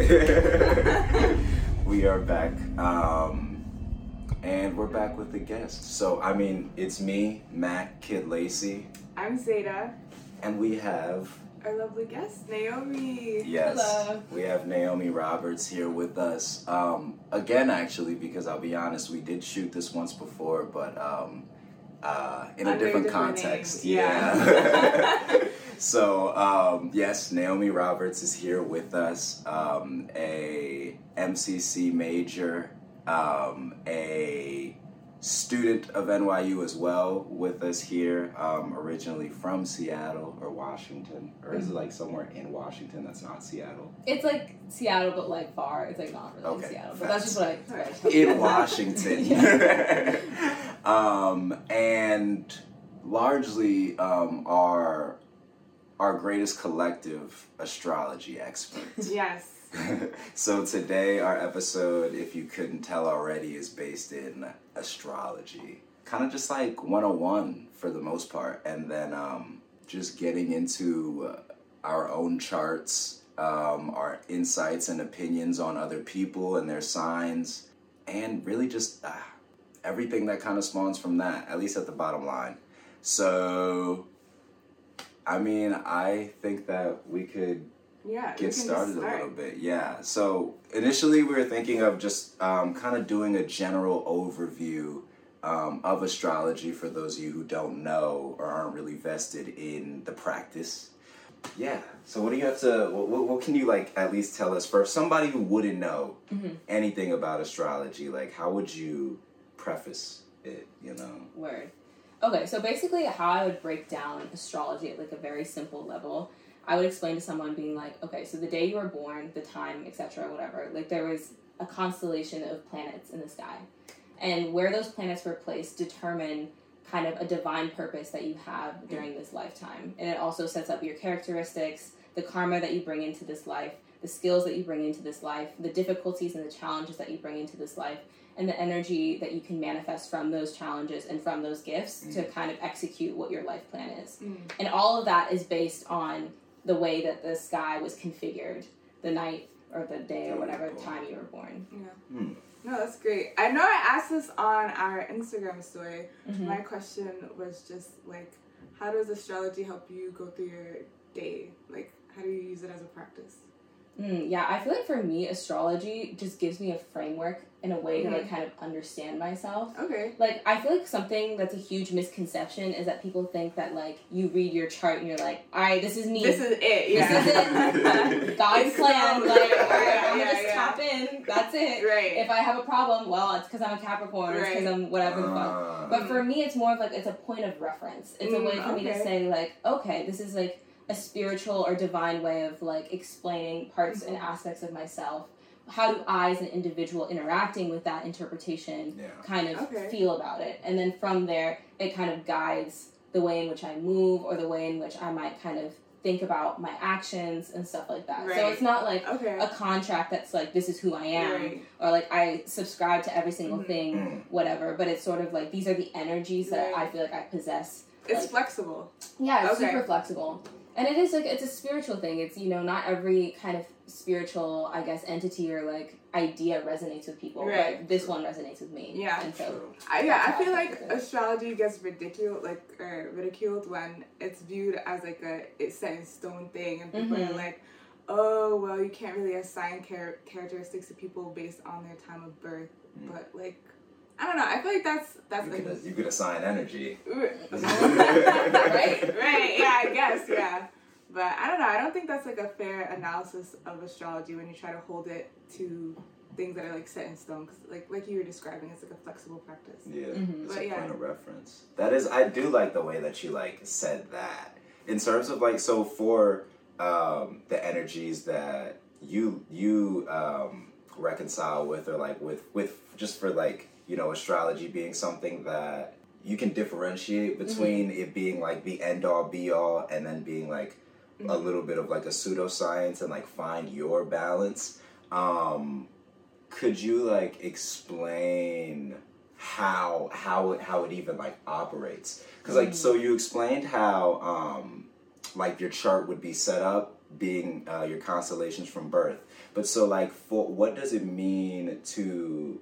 we are back. Um, and we're back with the guest. So, I mean, it's me, Matt Kid Lacey, I'm Zeta, and we have, our lovely guest, Naomi. yes, Hello. we have Naomi Roberts here with us. Um, again, actually, because I'll be honest, we did shoot this once before, but um, uh, in a Under a different, different context. name, yeah. so, um, yes, Naomi Roberts is here with us, um, a MCC major, um, a student of NYU as well with us here, um, originally from Seattle or Washington, or is it like somewhere in Washington that's not Seattle? It's like Seattle, but like far. It's like not really Okay, Seattle, but that's just what I. in. Washington. um, and largely um, our our greatest collective astrology experts. Yes. so today our episode, if you couldn't tell already, is based in astrology. Kind of just like 101 for the most part, and then um, just getting into our own charts, um, our insights and opinions on other people and their signs, and really just uh, everything that kind of spawns from that, at least at the bottom line. So, I mean, I think that we could Yeah. get started a little bit. Yeah. So initially, we were thinking of just um, kind of doing a general overview um, of astrology for those of you who don't know or aren't really vested in the practice. Yeah. So what do you have to? What, what- what can you like at least tell us for somebody who wouldn't know Mm-hmm. anything about astrology? Like, how would you preface it? You know. Word. Okay, so basically, how I would break down astrology at like a very simple level, I would explain to someone being like, okay, so the day you were born, the time, etc., whatever, like there was a constellation of planets in the sky, and where those planets were placed determine kind of a divine purpose that you have during this lifetime, and it also sets up your characteristics, the karma that you bring into this life, the skills that you bring into this life, the difficulties and the challenges that you bring into this life, and the energy that you can manifest from those challenges and from those gifts to kind of execute what your life plan is. Mm. And all of that is based on the way that the sky was configured the night or the day or whatever the time you were born. Yeah. Hmm. No, that's great. I know I asked this on our Instagram story. Mhm. My question was just like, how does astrology help you go through your day? Like, how do you use it as a practice? Mm, yeah, I feel like for me, astrology just gives me a framework and a way to like kind of understand myself. Okay. Like, I feel like something that's a huge misconception is that people think that like you read your chart and you're like, all right, this is me. This is it. Yeah. This is it. God's It's plan. Like, all right, Yeah, I'm gonna yeah, just yeah. tap in. That's it. Right. If I have a problem, well, it's because I'm a Capricorn. It's because I'm whatever the fuck. Uh, But for me, it's more of like it's a point of reference. It's a Mm, way for me to say like, okay, this is like a spiritual or divine way of like explaining parts and Mhm. aspects of myself. How do I, as an individual, interacting with that interpretation, yeah. kind of Okay. feel about it, and then from there, it kind of guides the way in which I move or the way in which I might kind of think about my actions and stuff like that. So it's not like okay. a contract that's like this is who I am Right. or like I subscribe to every single Mhm. thing, whatever. But it's sort of like these are the energies that I feel like I possess. It's like- flexible. Yeah, it's Okay. super flexible. And it is like it's a spiritual thing. It's you know not every kind of spiritual I guess entity or like idea resonates with people. Right. But this one resonates with me. Yeah. And so True. I, yeah, I how I feel like astrology gets ridiculed, like uh, ridiculed when it's viewed as like a it's set in stone thing, and people Mhm. are like, "Oh, well, you can't really assign char- characteristics to people based on their time of birth." Mm. But like, I don't know. I feel like that's that's You like could, you could assign energy. Right? right, yeah, I guess, yeah. But I don't know. I don't think that's like a fair analysis of astrology when you try to hold it to things that are like set in stone. Cause like like you were describing, it's like a flexible practice. Yeah, Mhm. it's But a yeah. point of reference. That is, I do like the way that you like said that. In terms of like, so for um, the energies that you you um, reconcile with, or like with with just for like you know astrology being something that you can differentiate between it being like the end all be all, and then being like a little bit of like a pseudoscience and like find your balance. Um, could you like explain how how it how it even like operates? Because like so you explained how um like your chart would be set up being uh, your constellations from birth. But so like for what does it mean to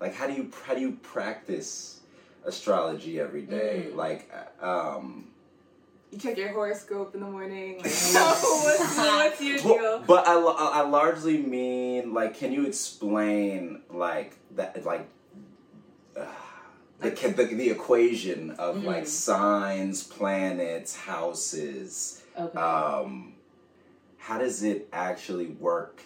like how do you how do you practice astrology every day? Mm. Like um You check your horoscope in the morning. Like, what's, what's your Well, deal? but I, I I largely mean like, can you explain like that like uh, the, Like- the the equation of Mhm. like signs, planets, houses? Okay. Um, how does it actually work?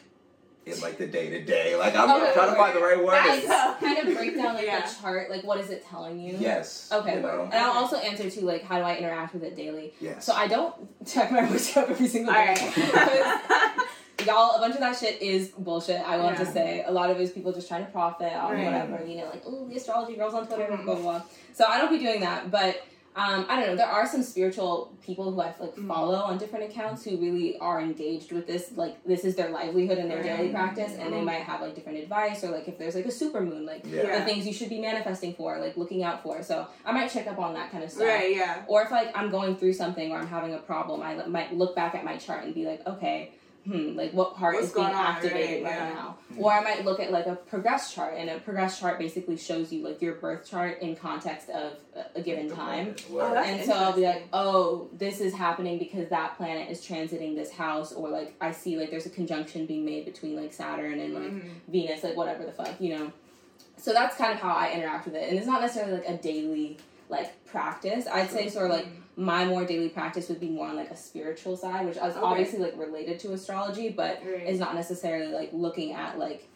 In like the day to day, like I'm, I'm Okay, trying to find the right Guys, words. kind of break down like Yeah. the chart. Like, what is it telling you? Yes. Okay. You know? And I'll also answer to like, how do I interact with it daily? Yes. So I don't check my horoscope every single day. right. Y'all, a bunch of that shit is bullshit. I want Yeah. to say a lot of it is people just trying to profit on Right. whatever, you know, like oh the astrology girls on Twitter, Mhm. blah blah blah. So I don't be doing that, but um, I don't know. There are some spiritual people who I like Mhm. follow on different accounts who really are engaged with this. Like this is their livelihood and their daily practice, and they Mhm. might have like different advice or like if there's like a super moon, like yeah. Yeah. the things you should be manifesting for, like looking out for. So I might check up on that kind of stuff. right, yeah. Or if like I'm going through something or I'm having a problem, I might look back at my chart and be like, okay, hmm, like what part What's is being going on, activated right, right, yeah. now? Or I might look at like a progress chart, and a progress chart basically shows you like your birth chart in context of a- a given time. Oh, And so I'll be like, oh, this is happening because that planet is transiting this house, or like I see like there's a conjunction being made between like Saturn and like Mhm. Venus, like whatever the fuck, you know. So that's kind of how I interact with it, and it's not necessarily like a daily like practice. I'd say sort of like my more daily practice would be more on like a spiritual side, which is Okay. obviously like related to astrology, but Right. is not necessarily like looking at like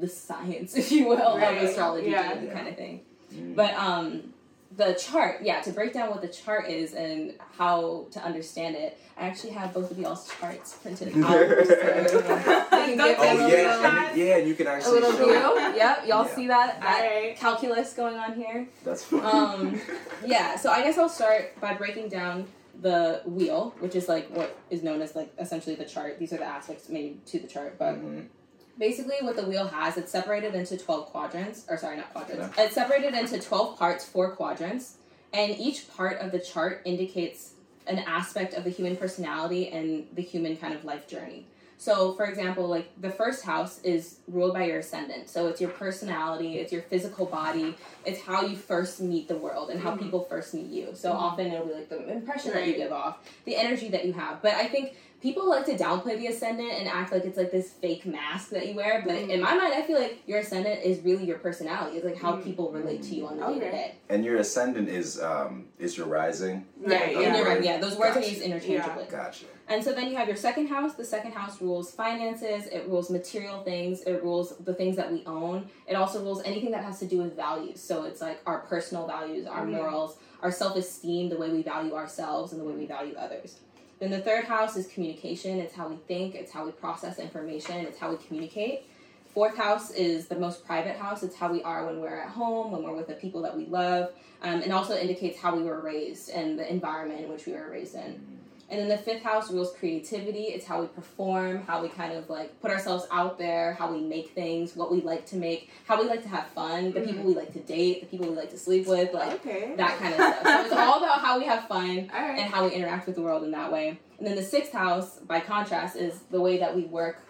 the science, if you will, Right. of astrology Yeah. Yeah. kind of thing. Mm. But um the chart, yeah, to break down what the chart is and how to understand it, I actually have both of y'all's charts printed out. so you can Don't get oh them tell a me yeah, and, yeah, and you can a actually little show. view. Yep, y'all Yeah. see that? that Alright. calculus going on here. That's fine. Um, yeah, so I guess I'll start by breaking down the wheel, which is like what is known as like essentially the chart. These are the aspects made to the chart, but Mhm. Basically what the wheel has, it's separated into 12 quadrants, or sorry, not quadrants. It's separated into 12 parts, four quadrants, and each part of the chart indicates an aspect of the human personality and the human kind of life journey. So, for example, like the first house is ruled by your ascendant. So, it's your personality, it's your physical body, it's how you first meet the world and how Mhm. people first meet you. So, Mhm. often it'll be like the impression that you give off, the energy that you have. But I think people like to downplay the ascendant and act like it's like this fake mask that you wear. But Mhm. in my mind, I feel like your ascendant is really your personality. It's like how Mhm. people relate to you on the day to day. And your ascendant is um is your rising. Yeah, Right, and yeah. right. Yeah, those words are used interchangeably. Gotcha. And so then you have your second house. The second house rules finances, it rules material things, it rules the things that we own. It also rules anything that has to do with values. So it's like our personal values, our Mhm. morals, our self esteem, the way we value ourselves, and the way we value others. Then the third house is communication. It's how we think, it's how we process information, it's how we communicate. Fourth house is the most private house. It's how we are when we're at home, when we're with the people that we love, um, and also indicates how we were raised and the environment in which we were raised in. And then the fifth house rules creativity. It's how we perform, how we kind of like put ourselves out there, how we make things, what we like to make, how we like to have fun, the mm-hmm. people we like to date, the people we like to sleep with, like okay. that kind of stuff. So it's all about how we have fun right. and how we interact with the world in that way. And then the sixth house, by contrast, is the way that we work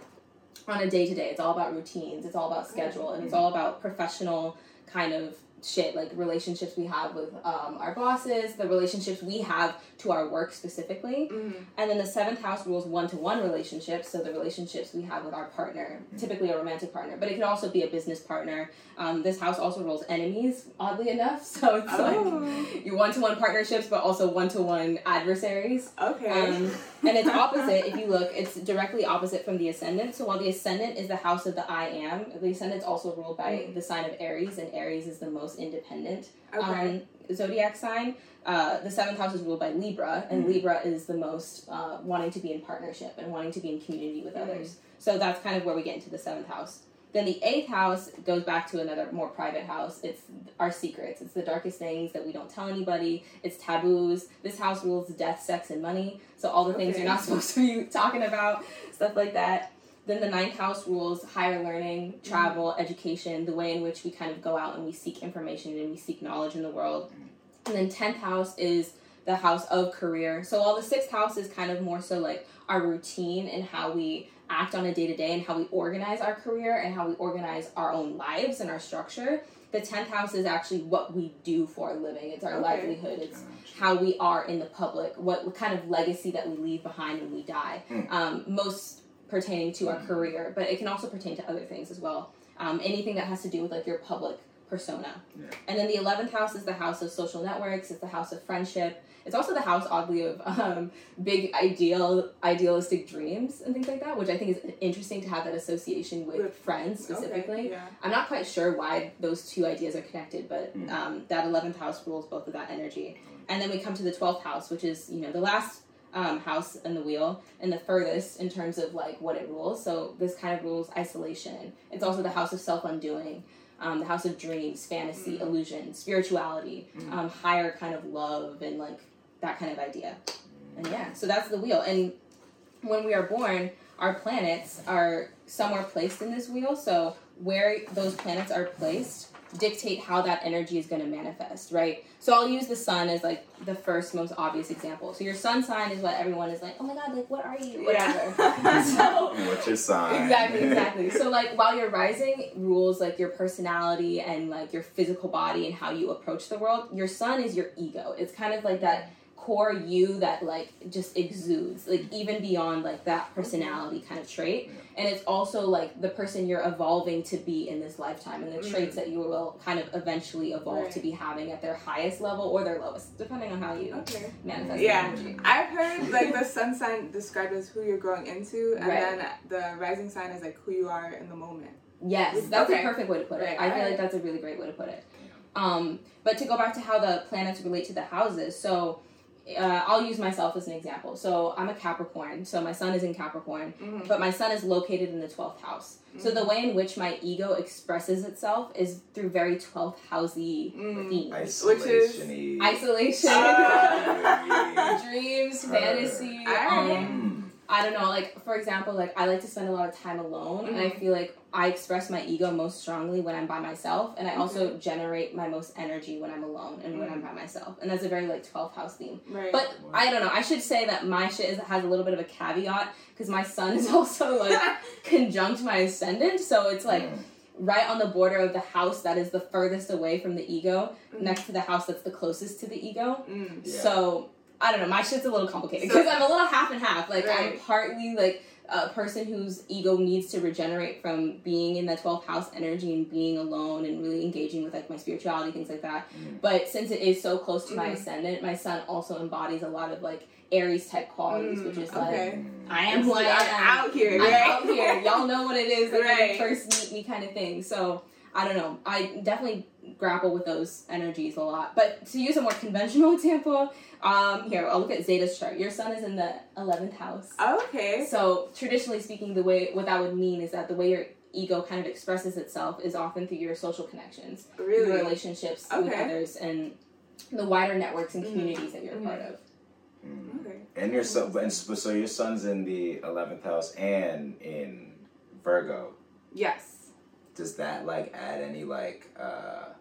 on a day to day. It's all about routines, it's all about schedule, and it's mm-hmm. all about professional kind of shit like relationships we have with um, our bosses, the relationships we have to our work specifically. Mhm. And then the seventh house rules one to one relationships, so the relationships we have with our partner, typically a romantic partner, but it could also be a business partner. Um, this house also rules enemies, oddly enough, so it's Oh. like your one to one partnerships, but also one to one adversaries. Okay. Um, and it's opposite, if you look, it's directly opposite from the ascendant. So while the ascendant is the house of the I am, the ascendant's also ruled by Mm. the sign of Aries, and Aries is the most independent okay. um, zodiac sign. Uh, the seventh house is ruled by Libra, and Mhm. Libra is the most uh, wanting to be in partnership and wanting to be in community with Mhm. others. So that's kind of where we get into the seventh house. Then the eighth house goes back to another more private house. It's our secrets. It's the darkest things that we don't tell anybody. It's taboos. This house rules death, sex, and money. So all the things you're not supposed to be talking about, stuff like that. Then the ninth house rules higher learning, mm-hmm. travel, education, the way in which we kind of go out and we seek information and we seek knowledge in the world. Mm-hmm. And then tenth house is the house of career. So while the sixth house is kind of more so like our routine and how we act on a day to day and how we organize our career and how we organize our own lives and our structure. The 10th house is actually what we do for a living. It's our Okay. livelihood. It's how we are in the public, what, what kind of legacy that we leave behind when we die. Mm. Um, most pertaining to our career, but it can also pertain to other things as well. Um, anything that has to do with like your public persona. Yeah. And then the 11th house is the house of social networks, it's the house of friendship. It's also the house, oddly, of um, big ideal, idealistic dreams and things like that, which I think is interesting to have that association with, With- friends specifically. Okay, yeah. I'm not quite sure why those two ideas are connected, but Mm. um, that 11th house rules both of that energy. And then we come to the 12th house, which is, you know, the last um, house in the wheel and the furthest in terms of like what it rules. So this kind of rules isolation. It's also the house of self undoing, um, the house of dreams, fantasy, illusion, spirituality, um, higher kind of love, and like that kind of idea. And yeah, so that's the wheel. And when we are born, our planets are somewhere placed in this wheel. So where those planets are placed dictate how that energy is going to manifest, right? So I'll use the sun as like the first most obvious example. So your sun sign is what everyone is like, oh my god, like what are you? Whatever. so What's your sign? exactly exactly so like while your rising rules like your personality and like your physical body and how you approach the world your sun is your ego it's kind of like that core you that like just exudes like even beyond like that personality kind of trait and it's also like the person you're evolving to be in this lifetime and the traits that you will kind of eventually evolve Right. to be having at their highest level or their lowest depending on how you Okay. manifest Yeah. energy I've heard like the sun sign described as who you're growing into, and Right. then the rising sign is like who you are in the moment. Yes, that's Okay. a perfect way to put it. Right, I feel alright. like that's a really great way to put it. Um, but to go back to how the planets relate to the houses, so uh, I'll use myself as an example. So I'm a Capricorn, so my sun is in Capricorn, Mhm. but my sun is located in the 12th house. So the way in which my ego expresses itself is through very 12th housey Mm. themes. Isolation. Isolation, Ah. dreams, Uh, fantasy. alright. Um, I don't know, like for example, like I like to spend a lot of time alone, and I Mhm. feel like I express my ego most strongly when I'm by myself, and I also generate my most energy when I'm alone and when I'm by myself, and that's a very like 12th house theme. Right. But I don't know. I should say that my shit is, has a little bit of a caveat because my sun is also like conjunct my ascendant, so it's like Mm. right on the border of the house that is the furthest away from the ego, Mhm. next to the house that's the closest to the ego. Mm. Yeah. So I don't know. My shit's a little complicated So- because I'm a little half and half. Like I'm partly like a person whose ego needs to regenerate from being in that 12th house energy and being alone and really engaging with like my spirituality things like that. Mm. But since it is so close to my Mhm. ascendant, my sun also embodies a lot of like Aries type qualities, Mm, which is okay. like Mm. I am who I I'm out here, I'm out here. Y'all know what it is like when Right. you first meet me kind of thing. So I don't know. I definitely grapple with those energies a lot. But to use a more conventional example, um, here I'll look at Zeta's chart. Your sun is in the eleventh house. Okay. So traditionally speaking, the way what that would mean is that the way your ego kind of expresses itself is often through your social connections, Really. your relationships with others, and the wider networks and Mhm. communities that you're a part of. Mm. Okay. And your son, and so so your son's in the eleventh house and in Virgo. Yes. Does that like add any like uh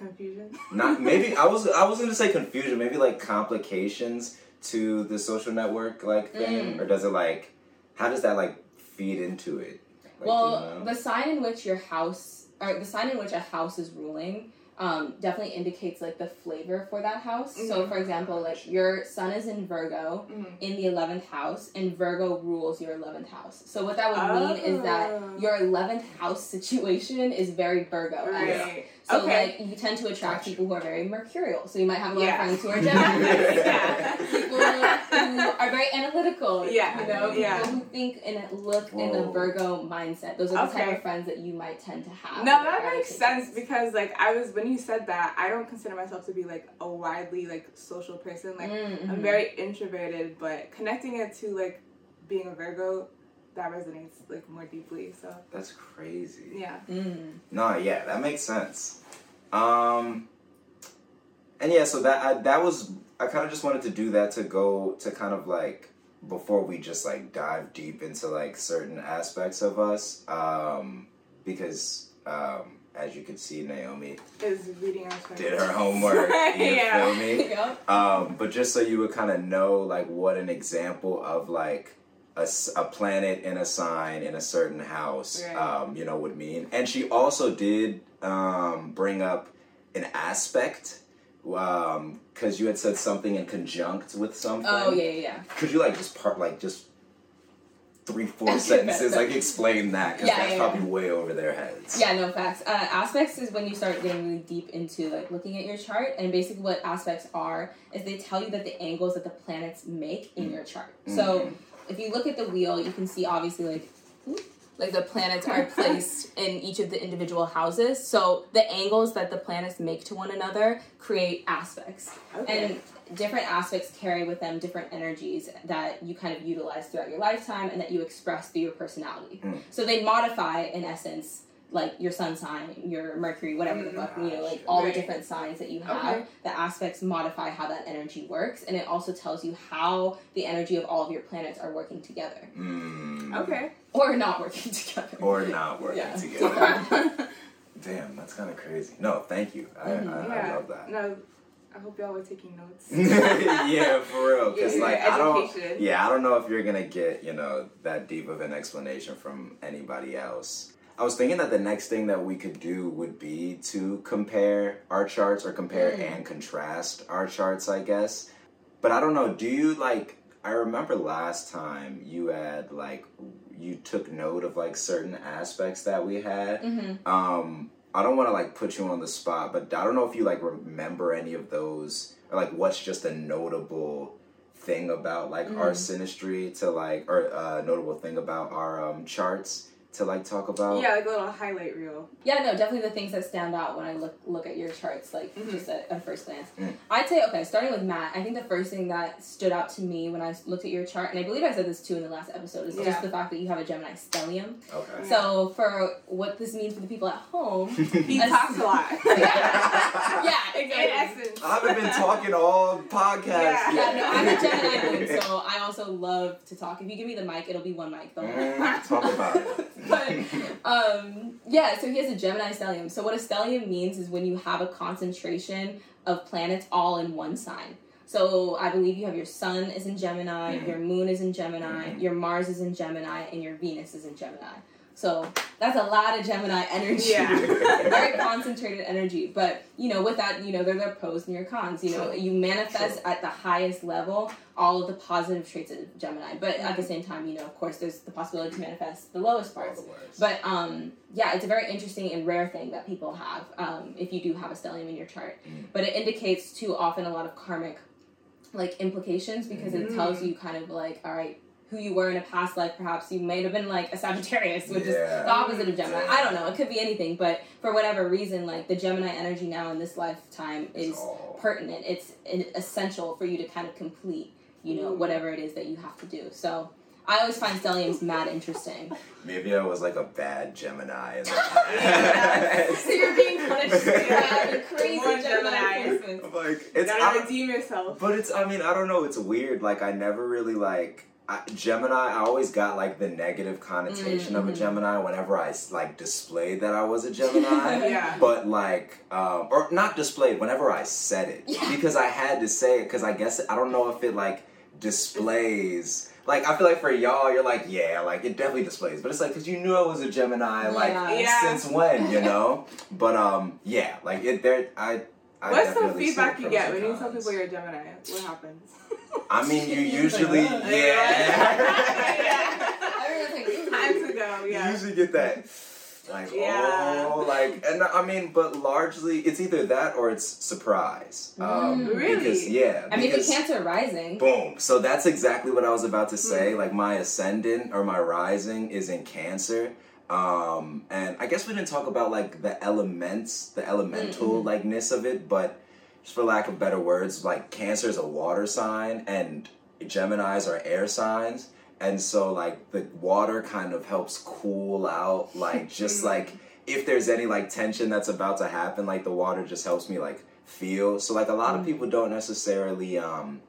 Confusion. not maybe I was I was gonna say confusion, maybe like complications to the social network like thing, Mm. or does it like how does that like feed into it? Like, well, you know? the sign in which your house, or the sign in which a house is ruling, um, definitely indicates like the flavor for that house. So, Mhm. for example, like your sun is in Virgo Mhm. in the eleventh house, and Virgo rules your eleventh house. So, what that would mean is that Oh. your eleventh house situation is very Virgo. Right. So, okay. like, you tend to attract people who are very mercurial. So, you might have a lot Yeah. of friends who are Gemini. Yeah. people who are very analytical. Yeah. You know, Yeah. people who think and look in a Virgo mindset. Those are the type of friends that you might tend to have. No, that that makes sense towards. because like I was when you said that I don't consider myself to be like a widely like social person. Like Mm, I'm very introverted, but connecting it to like being a Virgo, that resonates like more deeply. So That's crazy. yeah. Mm. No, yeah, that makes sense. Um, and yeah, so that I, that was I kind of just wanted to do that to go to kind of like before we just like dive deep into like certain aspects of us, um, because um, as you can see, Naomi Is reading our did her homework. You Yeah. feel me? Um, but just so you would kind of know, like, what an example of like a, a planet in a sign in a certain house, Right. um, you know, would mean. And she also did um, bring up an aspect because you had said something in conjunct with something. Oh yeah, yeah, yeah. Could you like just part like just three, four sentences, like explain that because Yeah, that's yeah, probably way over their heads. Yeah, no facts. Uh, aspects is when you start getting really deep into like looking at your chart, and basically what aspects are is they tell you that the angles that the planets make in your chart. So Mhm. if you look at the wheel, you can see obviously like like the planets are placed in each of the individual houses. So the angles that the planets make to one another create aspects. Okay. And different aspects carry with them different energies that you kind of utilize throughout your lifetime and that you express through your personality. Mm. So they modify, in essence, like your sun sign, your Mercury, whatever the fuck, you know, like all Right. the different signs that you have. Okay. The aspects modify how that energy works, and it also tells you how the energy of all of your planets are working together Mm. Okay. Or not working together. Or not working Yeah. together. Damn, that's kind of crazy. No, thank you. I, Mhm. I, I love that. No, I hope y'all were taking notes. yeah, for real. Because Yeah, like I don't, education. yeah, I don't know if you're gonna get you know that deep of an explanation from anybody else. I was thinking that the next thing that we could do would be to compare our charts or compare Mm. and contrast our charts, I guess. But I don't know. Do you like? I remember last time you had like you took note of like certain aspects that we had. hmm Um, I don't want to like put you on the spot, but I don't know if you like remember any of those or like what's just a notable thing about like our Mhm. synastry to like or a notable thing about our um charts to like talk about. yeah, like a little highlight reel. Yeah, no, definitely the things that stand out when I look look at your charts, like Mhm. just at, at first glance. Mm. I'd say okay, starting with Matt. I think the first thing that stood out to me when I looked at your chart, and I believe I said this too in the last episode, is Yeah. just the fact that you have a Gemini stellium. Okay. So for what this means for the people at home, He talks a lot. yeah, In exactly. essence. I haven't been talking all podcast. Yeah. Yeah, no, I'm a Gemini moon, so I also love to talk. If you give me the mic, it'll be one mic. The whole Mm, talk about it. but um, yeah, so he has a Gemini stellium. So what a stellium means is when you have a concentration of planets all in one sign. So I believe you have your sun is in Gemini, Mhm. your moon is in Gemini, Mhm. your Mars is in Gemini, and your Venus is in Gemini. So that's a lot of Gemini energy. Yeah. Very concentrated energy. But, you know, with that, you know, there are their pros and your cons. You know, you manifest Sure. at the highest level all of the positive traits of Gemini. But at Mm-hmm. the same time, you know, of course, there's the possibility to manifest the lowest parts. the. But um, yeah, it's a very interesting and rare thing that people have um, if you do have a stellium in your chart. Mm. But it indicates too often a lot of karmic like implications because it tells Mm. you kind of like, all right, who you were in a past life. Perhaps you may have been like a Sagittarius, which is the opposite of Gemini. I don't know. It could be anything, but for whatever reason, like the Gemini energy now in this lifetime is all- pertinent. It's essential for you to kind of complete, you know, Mm. whatever it is that you have to do. So. I always find stelliums mad interesting. Maybe I was like a bad Gemini. In the past. So you're being punished for Yeah. having crazy More Gemini Gemini. I'm like it's I gotta don't- redeem yourself. But it's, I mean, I don't know. It's weird. Like, I never really, like, I, Gemini, I always got, like, the negative connotation of a Mhm. Gemini whenever I, like, displayed that I was a Gemini. Yeah. But, like, um, or not displayed, whenever I said it. Yeah. Because I had to say it, because I guess, I don't know if it, like, displays. Like, I feel like for y'all, you're like, yeah, like, it definitely displays. But it's like, because you knew I was a Gemini, like. Yeah. since when, you know? but, um, yeah, like, it, there, I, I What's the feedback you get when you tell people you're a Gemini? What happens? I mean, you usually, like, "Oh." yeah. Everyone's like, Time to You yeah. usually get that, like, Yeah. oh, like, and I mean, but largely, it's either that or it's surprise. Um, Mm. Really? Because, yeah. I mean, the because, Cancer rising. Boom. So that's exactly what I was about to Hmm. say. Like, my ascendant or my rising is in Cancer. Um, and I guess we didn't talk about, like, the elements, the elemental Mhm. likeness of it, but just for lack of better words, like Cancer is a water sign and Geminis are air signs. And so like the water kind of helps cool out like just like if there's any like tension that's about to happen, like the water just helps me like feel. So like a lot of Mhm. people don't necessarily um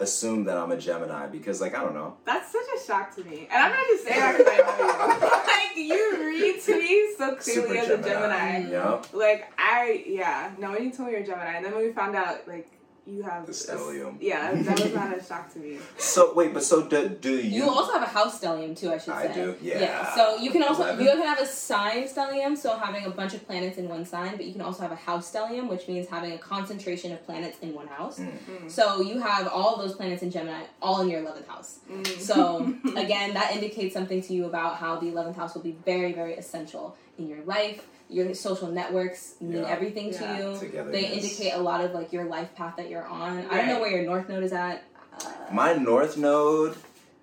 assume that I'm a Gemini because, like, I don't know. That's such a shock to me, and I'm not just saying that because I know you. like you read to me so clearly Super as a Gemini. Know? Like I, yeah. No, when you told me you're Gemini, and then when we found out, like you have The a- stellium. yeah, that was not a shock to me. So wait, but so do, do you? You also have a house stellium too, I should say. I do, yeah. So you can also Eleven. you can have a sign stellium, so having a bunch of planets in one sign, but you can also have a house stellium, which means having a concentration of planets in one house. Mm. So you have all those planets in Gemini, all in your eleventh house. Mm. So again, that indicates something to you about how the eleventh house will be very, very essential in your life. Your social networks mean Yeah. everything Yeah. to you. Togetherness. They indicate a lot of like your life path that you're on. I don't know where your north node is at. Uh, My North Node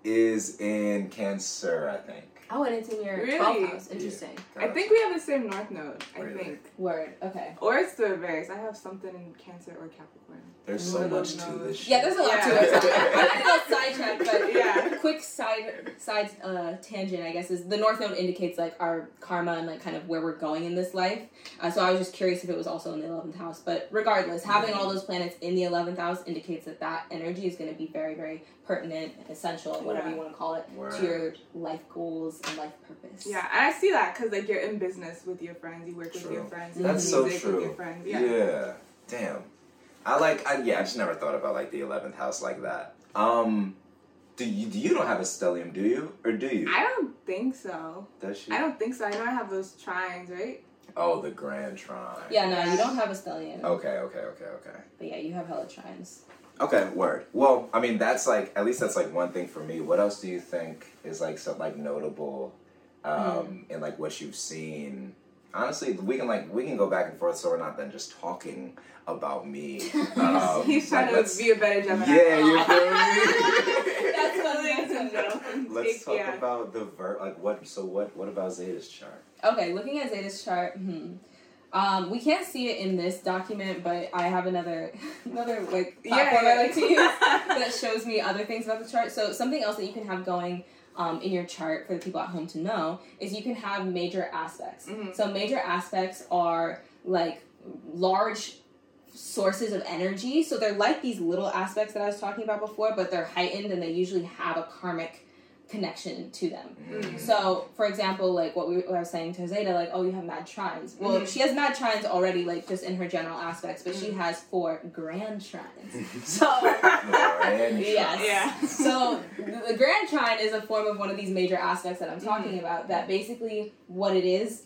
is in Cancer, I think. Oh, and it's in your Really? 12th house. Interesting. I think we have the same North Node. I Really? think, Word. Okay. or it's the reverse. I have something in Cancer or Capricorn. There's so of much those to nodes. this. Shit. Yeah, there's a lot Yeah. to it. I'm not gonna go sidetrack, but Yeah. quick side side uh, tangent, I guess, is the North Node indicates like our karma and like kind of where we're going in this life. Uh, so I was just curious if it was also in the eleventh house. But regardless, having all those planets in the eleventh house indicates that that energy is going to be very, very pertinent, essential, whatever you want to call it, Word. to your life goals and life purpose. Yeah, and I see that because like you're in business with your friends, you work with your friends, you That's do so true. with your friends. Yeah. Yeah. Damn. I like. I, yeah, I just never thought about like the eleventh house like that. Um, do you? You don't have a stellium, do you? Or do you? I don't think so. Does she? I don't think so. I know I have those trines, right? Oh, the Grand Trine. Yeah, no, you don't have a stellium, Okay. Okay. Okay. Okay. but yeah, you have hella trines. Okay, word. Well, I mean, that's like at least that's like one thing for me. What else do you think is like so like notable, um, in like what you've seen? Honestly, we can like we can go back and forth, so we're not then just talking about me. Um, He's like, trying to be a better Gemini. Yeah, you feel me? That's funny, Ladies that's and funny. gentlemen, Let's talk yeah. about the ver. Like what? So what? What about Zeta's chart? Okay, looking at Zeta's chart, hmm. Um, we can't see it in this document, but I have another another like platform I like to use that shows me other things about the chart. So something else that you can have going um, in your chart for the people at home to know is you can have major aspects. Mhm. So major aspects are like large sources of energy. So they're like these little aspects that I was talking about before, but they're heightened and they usually have a karmic connection to them. Mm. So, for example, like what we what I was saying to Zeta, like, oh, you have mad trines. Well, Mhm. she has mad trines already, like just in her general aspects, but she Mhm. has four grand trines. So, Grand yes. Yeah. So, the the grand trine is a form of one of these major aspects that I'm talking about. That basically what it is.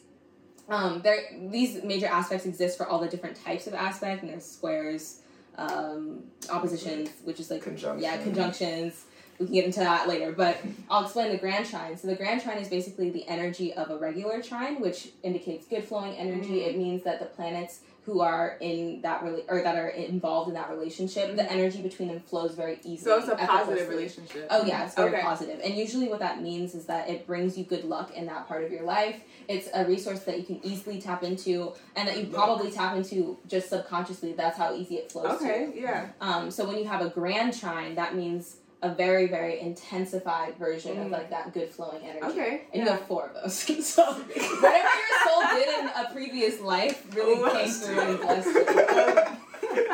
Um, there, these major aspects exist for all the different types of aspect, and there's squares, um, oppositions, which is like Conjunction. yeah, conjunctions. We can get into that later, but I'll explain the grand trine. So the grand trine is basically the energy of a regular trine, which indicates good flowing energy. Mhm. It means that the planets who are in that rela- or that are involved in that relationship, the energy between them flows very easily. So it's a positive relationship. Oh yeah, it's very Okay. positive. And usually what that means is that it brings you good luck in that part of your life. It's a resource that you can easily tap into and that you probably tap into just subconsciously. That's how easy it flows to. Okay. Yeah. Um, so when you have a grand trine, that means a very, very intensified version of Mm. like that good flowing energy. Okay. And you have four of those. so whatever your soul did in a previous life really Oh, came through and blessed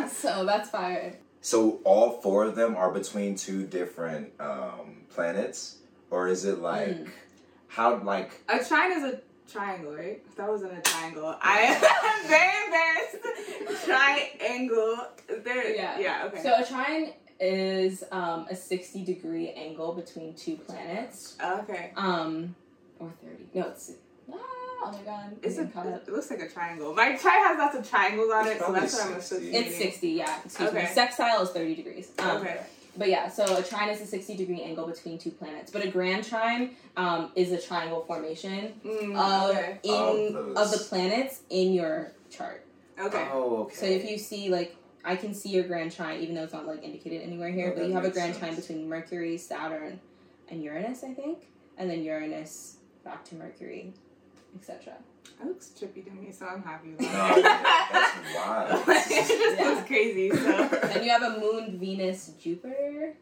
you. so that's fire. So all four of them are between two different um, planets, or is it like Mm. how like A trine is a triangle, right? If that wasn't a triangle, I am very embarrassed. Triangle. There. Yeah. Yeah. Okay. So a trine is um, a 60 degree angle between two planets. okay. Um, or 30. No, it's. Ah, oh my god. It's I'm a, it looks like a triangle. My trine has lots of triangles on It's it, so probably that's what I'm 60. associating. It's 60, yeah. Excuse me. Okay. Sextile is 30 degrees. Um, Okay. But yeah, so a trine is a 60 degree angle between two planets. But a grand trine um, is a triangle formation Mm, of, okay. in, Of of, the planets in your chart. Okay. oh okay. So if you see, like, I can see your grand trine, even though it's not, like, indicated anywhere here, Oh, but you have a grand sense. trine between Mercury, Saturn, and Uranus, I think. And then Uranus back to Mercury, etc. That looks trippy to me, so I'm happy no, about it. that's wild. it just Yeah. looks crazy. So. and you have a Moon, Venus, Jupiter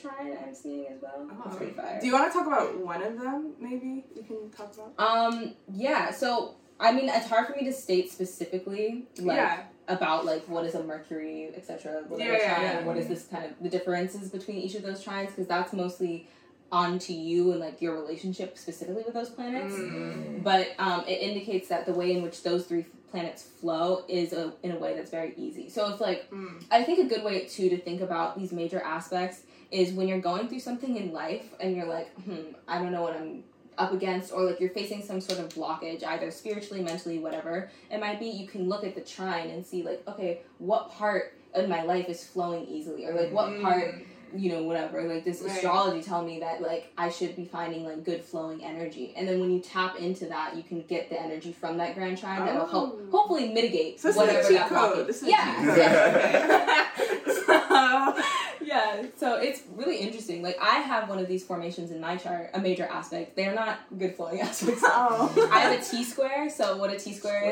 trine I'm seeing as well. That's Oh. pretty fire. Do you want to talk about one of them? Maybe you can talk about. Um, yeah, so I mean, it's hard for me to state specifically, like, yeah. About like what is a Mercury, etc. Yeah, yeah. what is this kind of the differences between each of those trines? Because that's mostly onto you and like your relationship specifically with those planets. Mm. But um, it indicates that the way in which those three planets flow is a, in a way that's very easy. So it's like Mm. I think a good way too to think about these major aspects is when you're going through something in life and you're like, hmm, I don't know what I'm up against, or like you're facing some sort of blockage, either spiritually, mentally, whatever it might be. You can look at the trine and see like, okay, what part of my life is flowing easily, or like what Mm. part you know, whatever. Like this Right. astrology tell me that like I should be finding like good flowing energy, and then when you tap into that, you can get the energy from that grand trine that'll help Oh. hopefully mitigate So this whatever is a cheat that code. blockage. This is a yeah. cheat code. so, yeah, so it's really interesting. Like I have one of these formations in my chart, a major aspect. They're not good flowing aspects. oh. I have a T square. So what a T square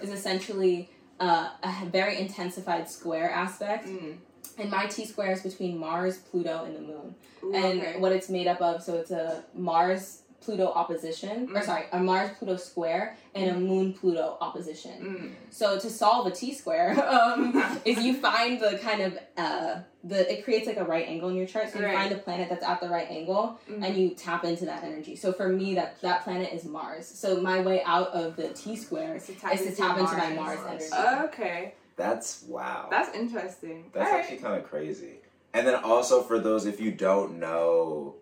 is is essentially uh, a very intensified square aspect. Mm. And my T square is between Mars, Pluto, and the Moon. Ooh, and okay. what it's made up of. So it's a Mars Pluto opposition, or Mm. sorry, a Mars Pluto square and a Moon Pluto opposition. Mm. So to solve a T square, um, is you find the kind of uh, the it creates like a right angle in your chart. So you Right. find the planet that's at the right angle, Mm. and you tap into that energy. So for me, that that planet is Mars. So my way out of the T square Is to tap into tap into my Mars. Mars Mars. energy. Okay, That's wow. that's interesting. That's Alright. actually kind of crazy. And then also for those if you don't know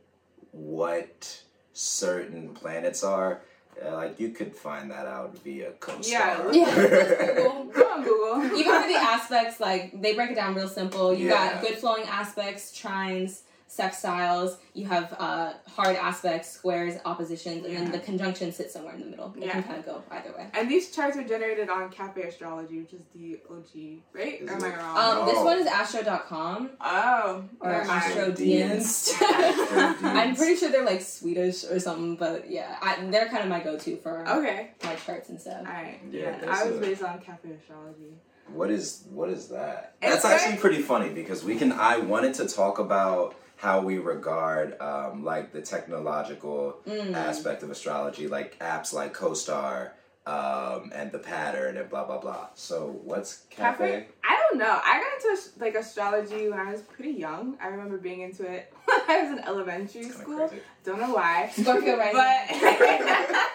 what certain planets are, uh, like you could find that out via CoStar. Yeah, Yeah, Google. Go on Google. Even for the aspects, like they break it down real simple. You Yeah. got good flowing aspects, trines, sextiles. You have uh, hard aspects, squares, oppositions, and then the conjunction sits somewhere in the middle. It Yeah. can kind of go either way. And these charts are generated on Cafe Astrology, which is the OG, right? Or am? I wrong? Um, This one is astro.com oh, or never mind. Astrodienst. Dienst. I'm pretty sure they're like Swedish or something, but yeah, I, they're kind of my go-to for Okay, my charts and stuff. all right. Yeah, Yeah, I was a- raised on Cafe Astrology. What is what is that? It's That's actually pretty funny because we can. I wanted to talk about how we regard um, like the technological Mm. aspect of astrology, like apps like CoStar um, and the pattern and blah blah blah. So what's cafe? Cafe? I don't know. I got into like astrology when I was pretty young. I remember being into it when I was in elementary It's school. crazy. Don't know why. Scorpio rising. But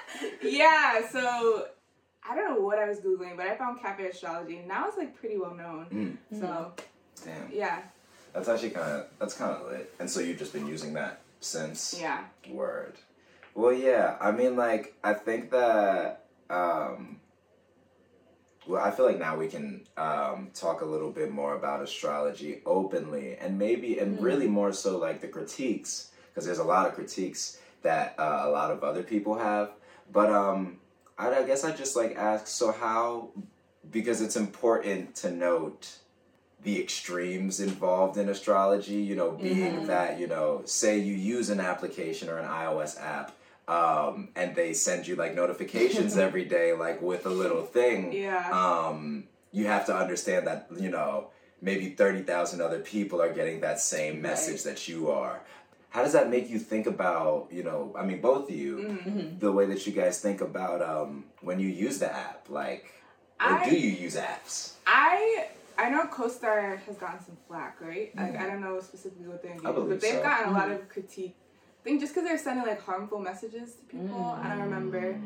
yeah, so I don't know what I was googling, but I found cafe astrology, and now it's like pretty well known. Mm, So damn, yeah, that's actually kind of that's kind of lit. And so you've just been using that since. yeah. Word. Well, yeah. I mean, like, I think that. Um, well, I feel like now we can um, talk a little bit more about astrology openly, and maybe, and Mm. really more so like the critiques, because there's a lot of critiques that uh, a lot of other people have. But um, I, I guess I just like ask. So how? Because it's important to note the extremes involved in astrology, you know, being Mhm. that, you know, say you use an application or an iOS app, um, and they send you like notifications every day, like with a little thing, Yeah. um, you have to understand that, you know, maybe 30,000 other people are getting that same message that you are. How does that make you think about, you know, I mean, both of you, Mhm. Mhm. the way that you guys think about um, when you use the app? Like, I- do you use apps? I I know CoStar has gotten some flack, right? Like. I don't know specifically what they're doing, but they've so. gotten a lot Mhm. of critique. I think just because they're sending like harmful messages to people. I don't remember,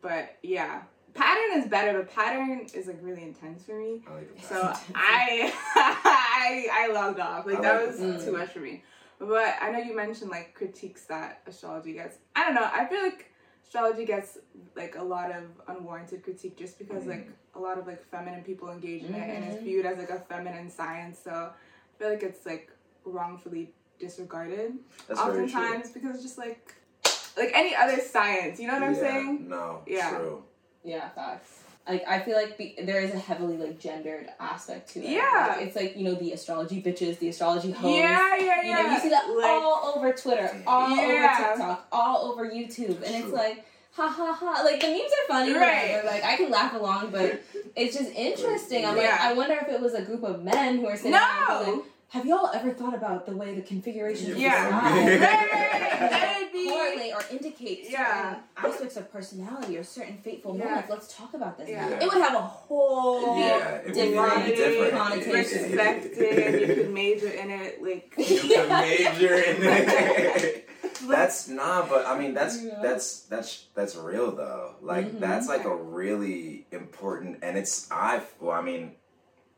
but yeah, pattern is better, but pattern is like really intense for me. I like So. I I I logged off. Like I that like was too much for me. But I know you mentioned like critiques that astrology gets. I don't know. I feel like astrology gets like a lot of unwarranted critique just because like a lot of like feminine people engage in it and it's Mhm. viewed as like a feminine science. So I feel like it's like wrongfully disregarded That's oftentimes because it's just like like any other science. You know what I'm Yeah, saying? No, Yeah. true. Yeah, facts. Like I feel like be, there is a heavily like gendered aspect to it. Yeah. Like, it's like you know the astrology bitches, the astrology hoes. Yeah, yeah, You know, yeah. you see that Like- all over Twitter, all Yeah. over TikTok, all over YouTube, and it's like, ha ha ha. Like the memes are funny, Right. whatever. Like I can laugh along, but it's just interesting. I'm like, I wonder if it was a group of men who are sitting No! there going, have y'all ever thought about the way the configuration of Yeah. the sky right, right. That would be- correlate or indicate certain Yeah. aspects of personality or certain fateful Yeah. moments? Let's talk about this. Yeah. It would have a whole Yeah, it would be different really different. connotation. respected. you could major in it, like You can major in it. that's nah, but I mean that's Yeah. that's that's that's real though. Like Mhm. that's like a really important, and it's I've Well, I mean,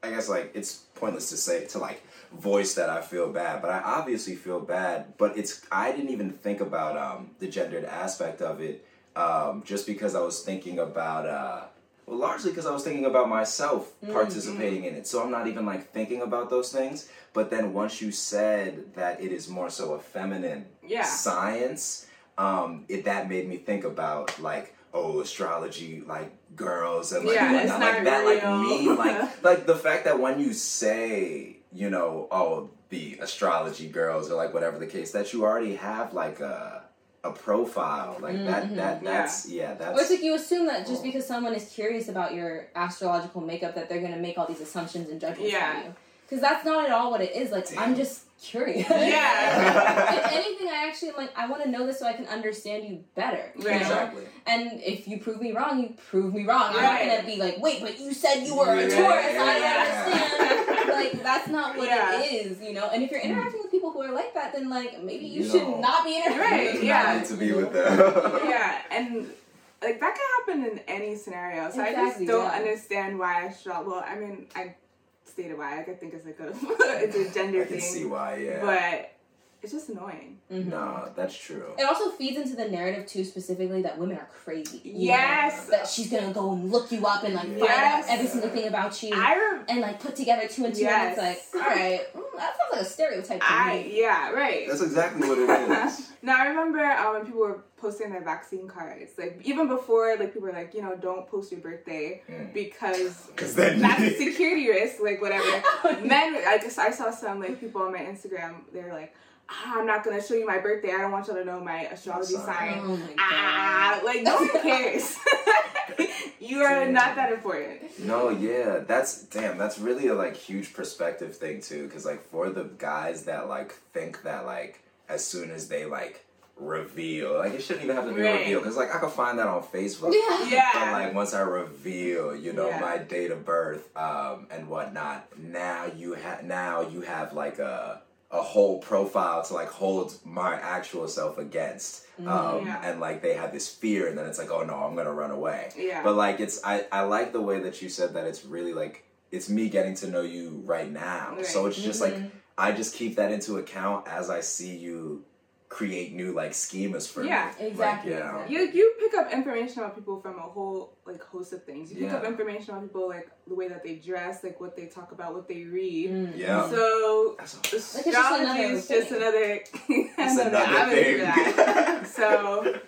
I guess like it's pointless to say to like voice that I feel bad, but I obviously feel bad. But it's I didn't even think about um the gendered aspect of it, um just because I was thinking about uh. Well, largely because I was thinking about myself Mm, participating in it. So I'm not even like thinking about those things. But then once you said that it is more so a feminine yeah, science, um, it that made me think about like oh astrology like girls and like Yeah, whatnot. like that like me like like the fact that when you say you know oh the astrology girls or like whatever the case that you already have like a a profile like that Mhm. that Yeah. that's yeah, Or it's that's like you assume that just Oh. because someone is curious about your astrological makeup, that they're going to make all these assumptions and judgments Yeah. on you. Because that's not at all what it is. Like, I'm just curious. Yeah. if anything, I actually am like, I want to know this so I can understand you better. you Right. exactly And if you prove me wrong, you prove me wrong. I'm Right. not gonna be like, wait, but you said you were a Yeah. I Yeah. don't understand. like that's not what Yeah. it is, you know. And if you're mm. interacting with people who are like that, then like maybe you, You should know. not be interacting. Right, with them. not yeah. need to be with them yeah, and like that can happen in any scenario. So I just don't yeah. understand why astrology. Well, I mean, I stated why. Like, I think it's like a it's a gender I can see why yeah but it's just annoying. Mhm. no that's true It also feeds into the narrative too, specifically that women are crazy. you know? Yes. that she's gonna go and look you up and like find out every single thing about you. I rem- and like put together two and two, Yes. and it's like, all right, mm, that sounds like a stereotype to I me. yeah right. that's exactly what it is now I remember um, when people were posting their vaccine cards. Like even before, like people were like, you know, don't post your birthday Mm. because 'Cause then- that's a security risk, like whatever. Men, I guess I saw some like people on my Instagram. They were like, I'm not gonna show you my birthday. I don't want y'all to know my astrology sign. Oh my. Ah, like no one cares. you are not that important. No, yeah, that's damn. That's really a like huge perspective thing too, because like for the guys that like think that like as soon as they like reveal, like it shouldn't even have to be Right. revealed, because like I could find that on Facebook. Yeah. But Yeah. like once I reveal, you know, Yeah. my date of birth, um, and whatnot, now you have now you have like a a whole profile to like hold my actual self against. Um, Mm-hmm. Yeah. and like they have this fear and then it's like, oh no, I'm gonna run away. Yeah. But like it's I, I like the way that you said that it's really like it's me getting to know you right now. So it's just like I just keep that into account as I see you create new like schemas for Yeah, me. exactly, Like, yeah. You you pick up information about people from a whole like host of things. You pick Yeah. up information about people like the way that they dress, like what they talk about, what they read. Mm. Yeah. So That's all. just astrology another is just another It's another another avenue thing. for that. So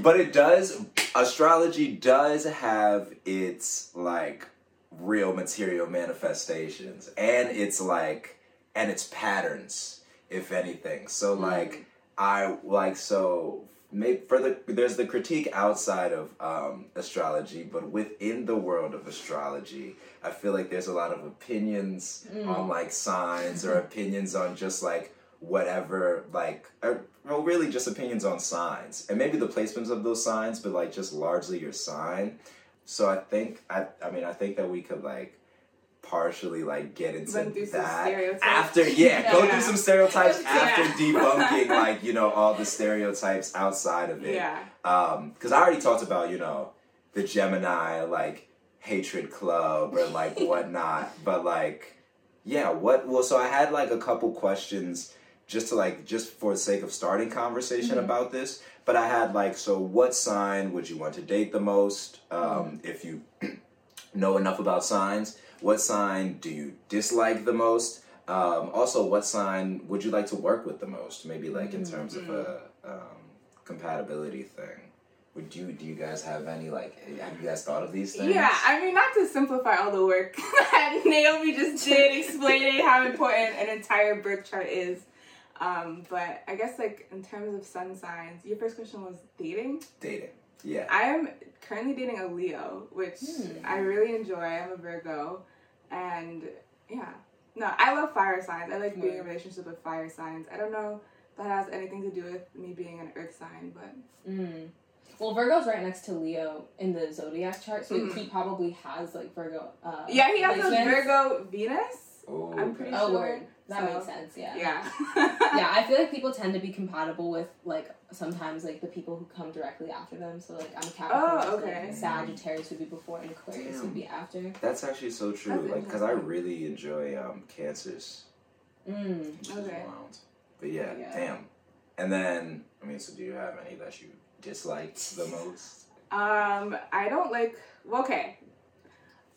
but it does astrology does have its like real material manifestations and it's like and its patterns if anything so like i like so maybe for the there's the critique outside of um, astrology but within the world of astrology i feel like there's a lot of opinions on like signs or opinions on just like whatever like or, well really just opinions on signs and maybe the placements of those signs but like just largely your sign. So i think i i mean i think that we could like partially like get into Run through some that stereotypes. after yeah, go Yeah. through some stereotypes Yeah. after debunking like you know all the stereotypes outside of it yeah, um because i already talked about you know the gemini like hatred club or like whatnot but like yeah what well so i had like a couple questions just to like just for the sake of starting conversation about this but i had like so what sign would you want to date the most um if you know enough about signs what sign do you dislike the most um, also what sign would you like to work with the most maybe like in terms of a um, compatibility thing would you do you guys have any like have you guys thought of these things yeah. I mean, not to simplify all the work that Naomi just did, explaining how important an entire birth chart is. Um, but I guess like in terms of sun signs, your first question was dating. dating yeah I am currently dating a Leo, which Hmm. I really enjoy. I'm a Virgo, and yeah, No, I love fire signs. I like being in a relationship with fire signs. I don't know if that has anything to do with me being an earth sign, but Mm. Well, Virgo's right next to Leo in the zodiac chart, so Mhm. he probably has like Virgo. Uh, yeah, he has a. Virgo Venus. Oh, I'm pretty Oh, sure. word. That So, makes sense. Yeah. Yeah. yeah, I feel like people tend to be compatible with like sometimes like the people who come directly after them. So like I'm a Capricorn. Oh, okay. Like, Sagittarius would be before, and Aquarius Damn. would be after. That's actually so true. That's like, because I really enjoy um, cancers. Mm. which is Okay. wild. But yeah, Yeah. damn. And then, I mean, so do you have any that you disliked the most? Um, I don't like. Well, okay.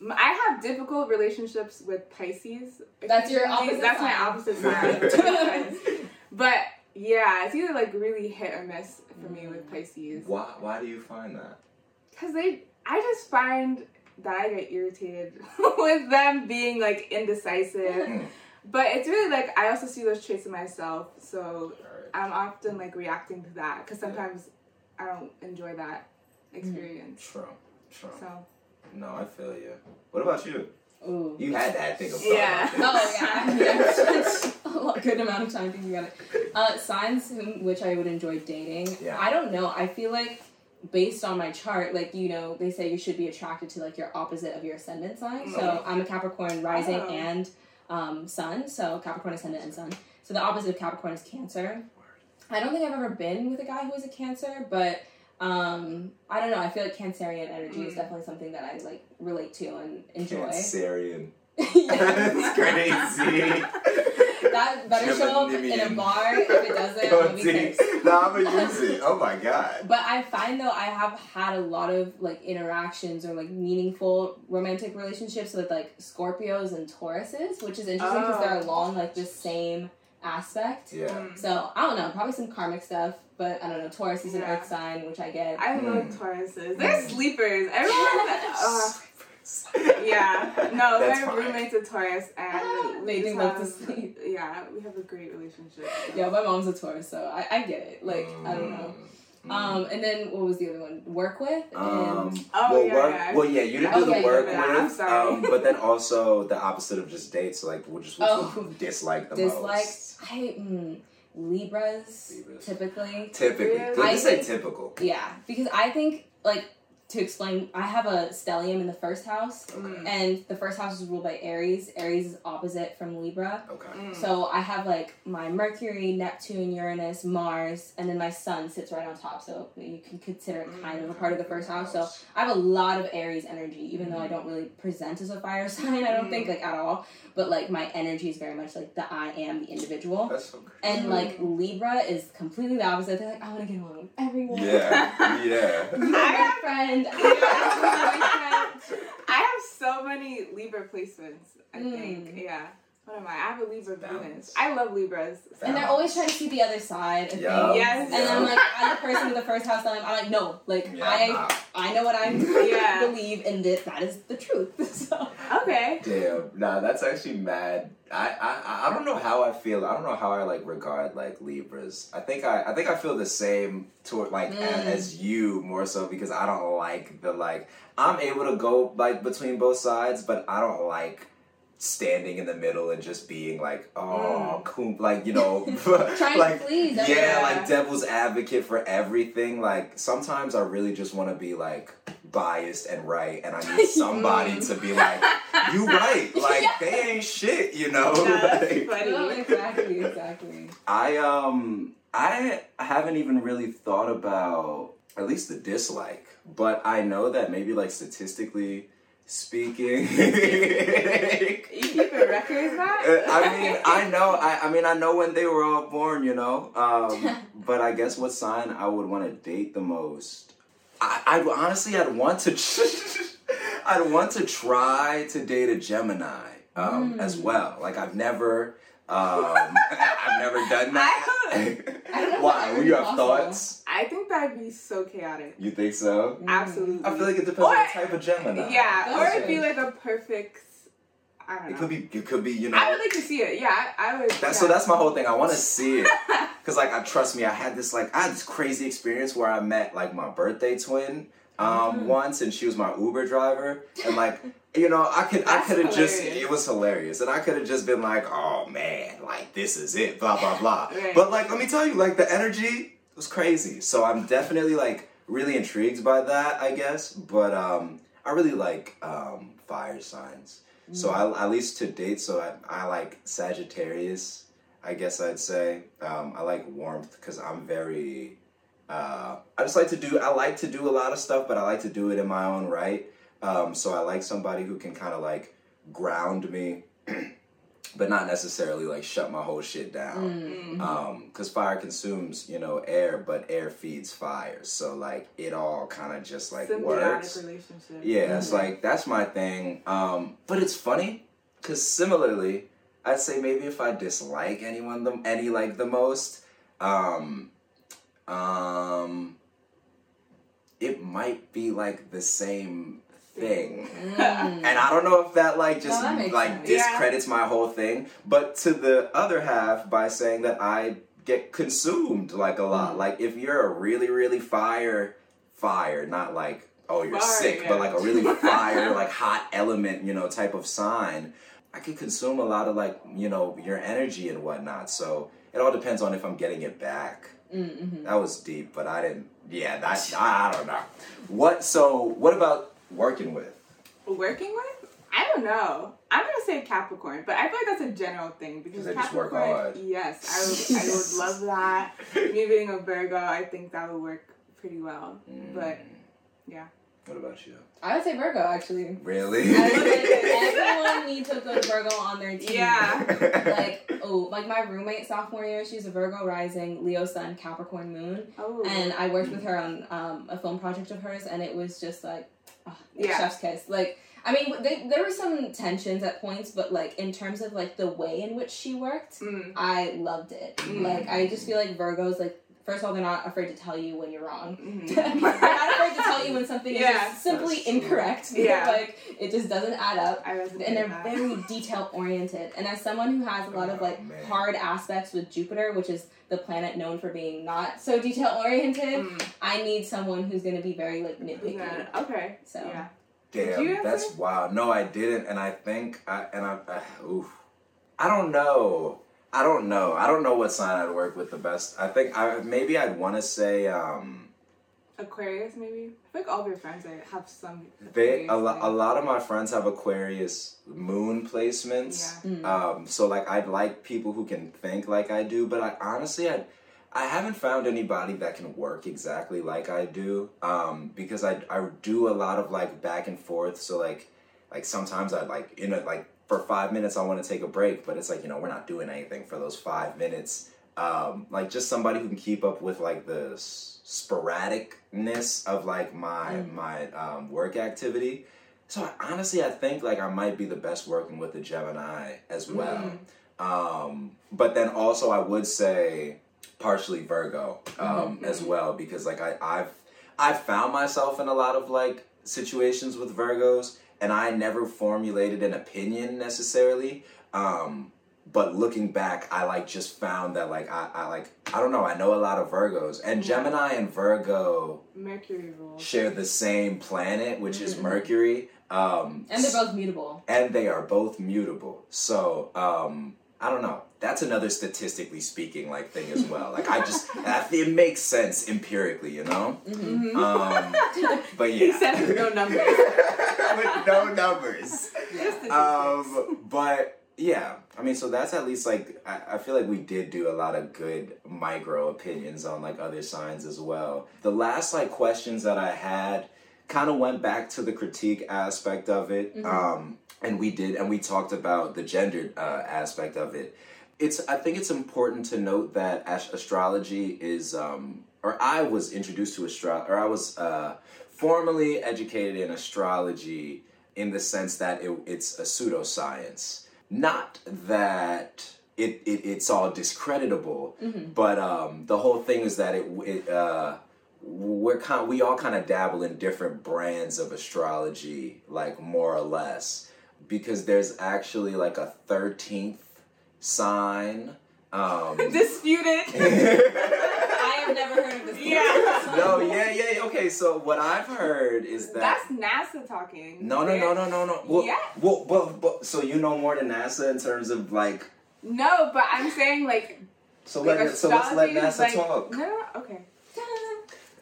M- I have difficult relationships with Pisces. That's your opposite That's my sign. opposite sign. but yeah, it's either like really hit or miss for me with. Pisces. Why? Why do you find that? Cause they, I just find that I get irritated with them being like indecisive. Mm. But it's really like I also see those traits in myself, so Alright. I'm often like reacting to that. Cause sometimes I don't enjoy that experience. True. True. So No, I feel you. What about you? Ooh. You had that thing of Yeah. Oh yeah, yeah. a lot- good amount of time thinking about it. Uh, signs whom, which I would enjoy dating. Yeah. I don't know. I feel like based on my chart, like you know, they say you should be attracted to like your opposite of your ascendant sign. So I'm a Capricorn rising Oh. and um, sun. So Capricorn ascendant and sun. So the opposite of Capricorn is Cancer. I don't think I've ever been with a guy who is a Cancer, but um, I don't know. I feel like Cancerian energy is Mm. definitely something that I like relate to and enjoy. Cancerian. That's crazy. That better show up in a bar. If it doesn't, I'm Oh, gonna be see? pissed. no, I'm gonna use it. Oh my god. But I find though I have had a lot of like interactions or like meaningful romantic relationships with like Scorpios and Tauruses, which is interesting because they're Oh. along like the same aspect. Yeah. Mm. So I don't know, probably some karmic stuff, but I don't know. Taurus is an Yeah. earth sign, which I get. I love Mm. Tauruses. They're sleepers. Everyone. uh, yeah. No, That's we're fine. roommates with Taurus, and Ah, they do just love to sleep. Yeah, we have a great relationship. so. yeah, my mom's a Taurus, so I, I get it. Like I don't know. Mm. Um, and then what was the other one? Work with and Um, Oh, well, yeah, work, yeah. well, yeah, you didn't Oh, do the yeah, work did that. I'm with, sorry. um, but then also the opposite of just dates, like which is which Oh. dislike the dislike. most. I mm, Libras, Libras. typically. Typically, Really? good I to say typical. Yeah, because I think like to explain, I have a stellium in the first house, Mm. and the first house is ruled by Aries. Aries is opposite from Libra. Okay. Mm. So I have like my Mercury, Neptune, Uranus, Mars, and then my Sun sits right on top. So you can consider it kind of a part of the first house. So I have a lot of Aries energy, even though I don't really present as a fire sign. I don't Mm. think like at all. But like my energy is very much like the I am the individual. That's so crazy. And like Libra is completely the opposite. They're like, I want to get along with everyone. Yeah, yeah. You're my friend. I'm your boyfriend. I have so many Libra placements. I Mm. think. Yeah. What am I? I have a Libra Balance. Venus. I love Libras. And they're always trying to see the other side of Yeah. things. Yes. And I'm like, I'm the person with the first house that I'm, I'm like, no, like Yeah, I nah. I know what I'm Yeah. believe and that that is the truth. So Okay. Damn, nah, that's actually mad. I, I I don't know how I feel. I don't know how I like regard like Libras. I think I I think I feel the same toward like a- Mm. as you more so because I don't like the like I'm able to go like between both sides, but I don't like standing in the middle and just being like oh cool like you know trying like to please yeah, everyone. like devil's advocate for everything. Like sometimes I really just want to be like biased and right, and I need somebody to be like, "You right." Like Yeah. they ain't shit, you know. That's Like, funny. No, exactly, exactly. I um I haven't even really thought about at least the dislike, but I know that maybe like statistically speaking. You keeping records, Matt? Uh, I mean, I know. I, I mean, I know when they were all born, you know. Um, but I guess what sign I would want to date the most? I, I honestly, I'd want to. I'd want to try to date a Gemini um, Mm. as well. Like I've never, um, I've never done that. I don't know if Why? Would you have possible. thoughts? I think that'd be so chaotic. You think so? Mm. Absolutely. I feel like it depends Or- on the type of Gemini. Yeah, That's or it'd be like a perfect. I don't know. It could be. It could be. You know. I would like to see it. Yeah, I, I would. That's yeah. so. That's my whole thing. I want to see it because, like, I trust me. I had this like I had this crazy experience where I met like my birthday twin um, Mm. once, and she was my Uber driver, and like. You know, I could I could have just it was hilarious. And I could have just been like, oh man, like this is it, blah blah blah. Right. But like let me tell you, like the energy was crazy. So I'm definitely like really intrigued by that, I guess. But um I really like um fire signs. So I at least to date, so I, I like Sagittarius, I guess I'd say. Um, I like warmth because I'm very. Uh, I just like to do. I like to do a lot of stuff, but I like to do it in my own right. Um, so I like somebody who can kind of like ground me, but not necessarily like shut my whole shit down. Mm. Um, because fire consumes, you know, air, but air feeds fire. So like it all kind of just like Symbiotic works. relationship. Yeah, it's Mhm. like that's my thing. Um, but it's funny because similarly, I'd say maybe if I dislike anyone the any like the most, um, um, it might be like the same thing. Mm. And I don't know if that like just No, that like sense. Yeah. discredits my whole thing, but to the other half by saying that I get consumed like a lot. Mm. Like if you're a really really fire fire, not like oh you're Fire, sick, yeah. but like a really fire like hot element, you know, type of sign. I could consume a lot of like you know your energy and whatnot. So it all depends on if I'm getting it back. Mm-hmm. That was deep, but I didn't. Yeah, that I, I don't know. What? So what about working with? Working with? I don't know. I'm gonna say Capricorn, but I feel like that's a general thing because They just work Capricorn. hard. Yes, I would. I would love that. Me being a Virgo, I think that would work pretty well. But yeah. What about you? I would say Virgo actually. Really? I would say everyone needs a good Virgo on their team. Yeah. Like oh, like my roommate sophomore year, she's a Virgo rising, Leo Sun, Capricorn Moon, Oh. and I worked with her on um, a film project of hers, and it was just like, oh, Yeah. chef's kiss. Like, I mean, they, there were some tensions at points, but like in terms of like the way in which she worked, Mm. I loved it. Mm. Like, I just feel like Virgos, like, first of all, they're not afraid to tell you when you're wrong. Mhm. they're not afraid to tell you when something Yeah. is simply incorrect. Yeah. like, it just doesn't add up. I resonate And they're that. very detail oriented. And as someone who has a lot of Oh, like man. hard aspects with Jupiter, which is the planet known for being not so detail oriented, Mm. I need someone who's going to be very like nitpicky. Yeah, Okay. So Yeah. Did you Damn, that's answer? wild. No, I didn't, and I think I and I. Uh, oof. I don't know. I don't know. I don't know what sign I'd work with the best. I think I maybe I'd want to say um Aquarius, maybe. I feel like all of your friends like, have some. they a, Aquarius lo- a lot of my friends have Aquarius moon placements. Yeah. Mm. Um, so like I'd like people who can think like I do, but I honestly I I haven't found anybody that can work exactly like I do. Um, because I I do a lot of like back and forth. So like like sometimes I like you know like for five minutes I want to take a break, but it's like you know we're not doing anything for those five minutes. Um, like just somebody who can keep up with like the s- sporadicness of like my Mm. my um, work activity. So I, honestly, I think like I might be the best working with the Gemini as well. Um, but then also I would say partially Virgo um, Mhm. as well because like I, I've I've found myself in a lot of like situations with Virgos and I never formulated an opinion necessarily. Um, but looking back, I like just found that like I, I like I don't know I know a lot of Virgos and. Gemini and Virgo Mercury rules. share the same planet, which is Mhm. Mercury. Um, And they're both mutable. and they are both mutable. So um, I don't know. That's another statistically speaking like thing as well. Like I just it makes sense empirically, you know. hmm Mhm. Um, but yeah, He said with no numbers. with no numbers. Um, but yeah, I mean, so that's at least like I, I feel like we did do a lot of good micro opinions on like other signs as well. The last like questions that I had kind of went back to the critique aspect of it, Mhm. um, and we did, and we talked about the gendered uh, aspect of it. It's I think it's important to note that astrology is, um, or I was introduced to astro, or I was uh, formally educated in astrology in the sense that it, it's a pseudoscience. Not that it, it it's all discreditable, hmm but um, the whole thing is that it, it uh, we're kind we all kind of dabble in different brands of astrology, like more or less, because there's actually like a thirteenth sign. Um, Disputed. I I've never heard of this. Yeah. no, yeah, yeah. Okay, so what I've heard is that. That's NASA talking. no, no, no, no, no, no. Well, Yeah. well, but, but, so you know more than NASA in terms of like. No, but I'm saying like. So like let so let's let NASA like, talk. No, okay.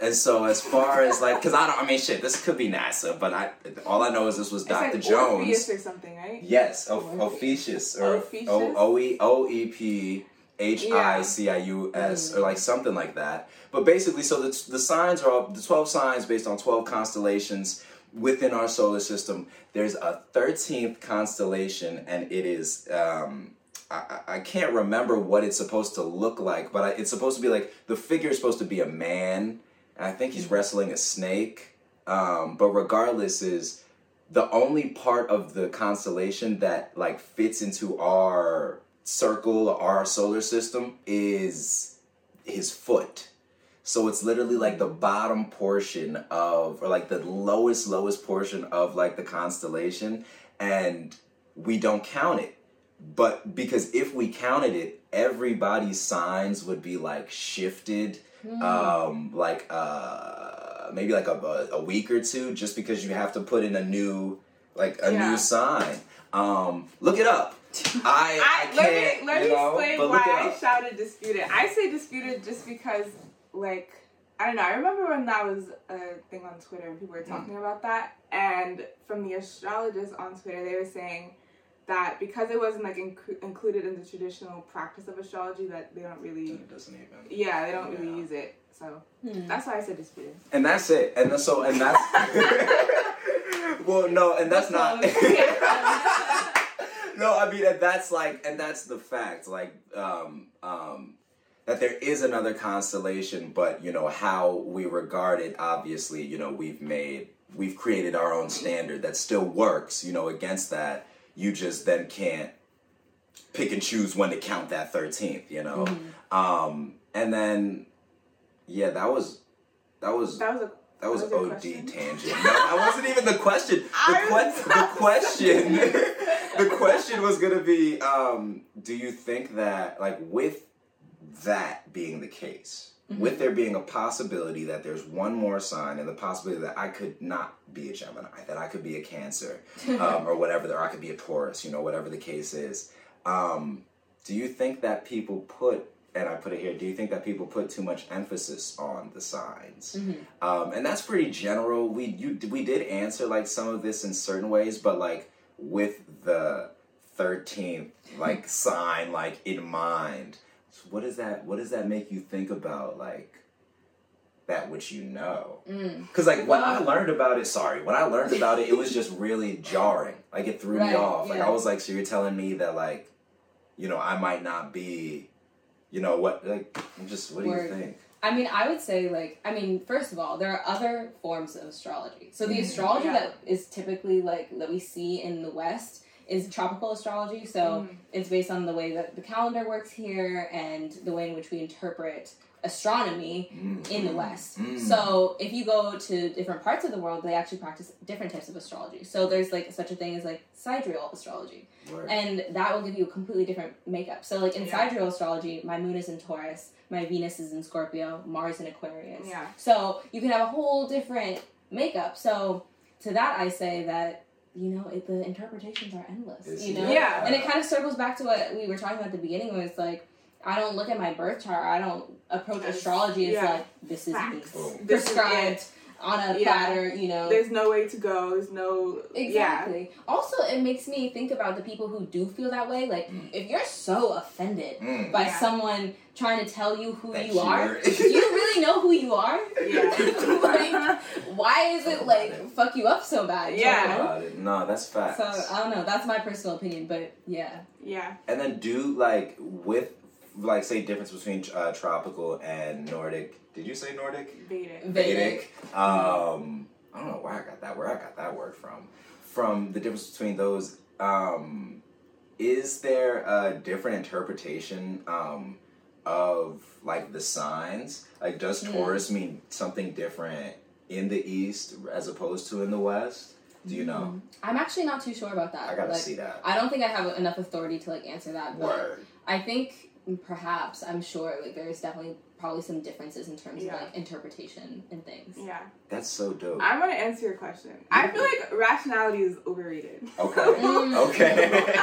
And so as far as like, because I don't, I mean, shit, this could be NASA, but I all I know is this was It's Dr. like Jones. Orpheus or something, right? Yes. Ophiuchus or? O E O E P H I C I U S or like something like that. But basically, so the the signs are all, the twelve signs based on twelve constellations within our solar system. There's a thirteenth constellation, and it is. Um, I, I I can't remember what it's supposed to look like, but I, it's supposed to be like the figure is supposed to be a man, and I think he's wrestling a snake. Um, but regardless, is the only part of the constellation that like fits into our circle our solar system is his foot so it's literally like the bottom portion of or like the lowest lowest portion of like the constellation and we don't count it but because if we counted it everybody's signs would be like shifted um like uh maybe like a, a week or two just because you have to put in a new like a Yeah. new sign um look it up i i, I, can't let me let you me know explain why I shouted disputed. I say disputed just because like I don't know. I remember when that was a thing on Twitter and people were Mm. talking about that, and from the astrologists on Twitter, they were saying that because it wasn't like inclu- included in the traditional practice of astrology, that they don't really, It doesn't even yeah, they don't really use it. So Hmm. that's why I said disputed. and that's it and that's, so and that's well no and that's not no i mean and that's like and that's the fact like um um that there is another constellation but you know how we regard it obviously you know we've made we've created our own standard that still works you know against that you just then can't pick and choose when to count that 13th you know um and then yeah that was that was That was a that was was OD tangent. No, that wasn't even the question. The, que- the question, the question was gonna be: um, Do you think that, like, with that being the case, Mm-hmm. with there being a possibility that there's one more sign, and the possibility that I could not be a Gemini, that I could be a Cancer, um, or whatever, or I could be a Taurus, you know, whatever the case is. Um, do you think that people put and I put it here. Do you think that people put too much emphasis on the signs? Um, and that's pretty general. We you we did answer like some of this in certain ways, but like with the thirteenth like sign like in mind, so what does that what does that make you think about like that which you know? Mm. Because like when I learned about it, sorry, when I learned about it, it was just really jarring. Like it threw me Right, off. Like yeah. I was like, so you're telling me that like, you know, I might not be, you know what? Like, I'm just what do Word. you think? I mean, I would say like I mean, first of all, there are other forms of astrology. So the astrology Yeah. that is typically like that we see in the West is tropical astrology. So Mhm. it's based on the way that the calendar works here and the way in which we interpret astronomy in the West. Mm. So if you go to different parts of the world, they actually practice different types of astrology. So there's like such a thing as like sidereal astrology Word. and that will give you a completely different makeup. So, like in Yeah. sidereal astrology, my moon is in Taurus, my Venus is in Scorpio, Mars in Aquarius. Yeah. So you can have a whole different makeup. So to that, I say that you know it, the interpretations are endless. It's- you know, Yeah. and it kind of circles back to what we were talking about at the beginning, where it's like. I don't look at my birth chart. I don't approach astrology as yeah. like this is me Facts. Boom. This is prescribed it. On a Yeah. platter. You know, There's no way to go. There's no Exactly. Also, it makes me think about the people who do feel that way. Like, Mm. if you're so offended Mm. by Yeah. someone trying to tell you who That you are, you're- do you really know who you are? Yeah. like, why is it like it. fuck you up so bad? you Yeah. know? About. No, that's facts. So I don't know. That's my personal opinion, but yeah. Yeah. and then do like with like say difference between uh, tropical and Nordic. Did you say Nordic? Vedic. Vedic. Um, I don't know where I got that where I got that word from. From the difference between those, um, is there a different interpretation um, of like the signs? Like, does Hmm. Taurus mean something different in the East as opposed to in the West? Do you know? I'm actually not too sure about that. I gotta like, see that. I don't think I have enough authority to like answer that. But Word. I think perhaps I'm sure like there's definitely probably some differences in terms Yeah. of like interpretation and things. Yeah. That's so dope. I'm gonna answer your question. I feel like rationality is overrated. Okay. Mm. Okay.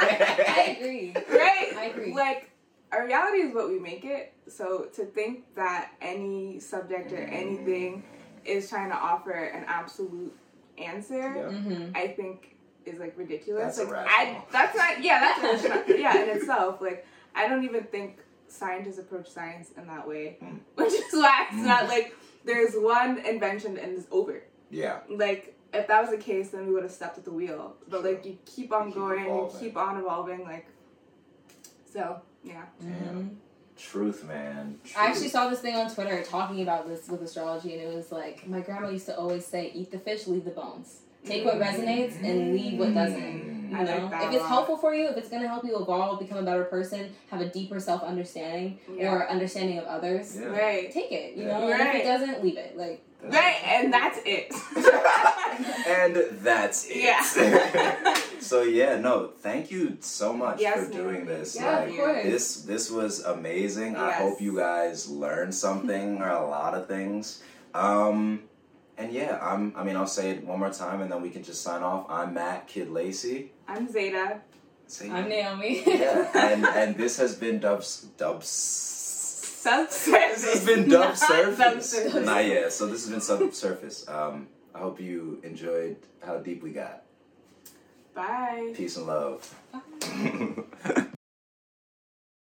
I agree. right? I agree. Like, our reality is what we make it. So to think that any subject or anything is trying to offer an absolute answer, Yeah. Mm-hmm. I think is like ridiculous. That's like irrational. I that's not yeah, that's irrational. yeah, in itself. Like I don't even think scientists approach science in that way. Mm. Which is why it's Mm. not like there's one invention and it's over. Yeah. Like if that was the case then we would have stepped at the wheel. But Sure. like you keep on You keep going, evolving. you keep on evolving, like so yeah. Mm-hmm. Truth, man. Truth. I actually saw this thing on Twitter talking about this with astrology, and it was like my grandma used to always say, "Eat the fish, leave the bones. Take what resonates and leave what doesn't." You I like know, that if a it's lot. helpful for you, if it's going to help you evolve, become a better person, have a deeper self understanding Yeah. or understanding of others, Yeah. Right. take it. You Yeah. know, and if it doesn't, leave it. Like, That's- Right, and that's it. and that's it. Yeah. so yeah, no, thank you so much Yes, for doing this. yeah, like, of course. this this was amazing. I hope you guys learned something or a lot of things. Um and yeah, I'm I mean I'll say it one more time and then we can just sign off. I'm Matt Kid Lacey. I'm Zeta. Say I'm Naomi. yeah, and and this has been Dubs Dubs Subsurface. This has been Dub Surface. subsurface. Not yet. So this has been Subsurface. Um, I hope you enjoyed how deep we got. Bye. Peace and love. Bye.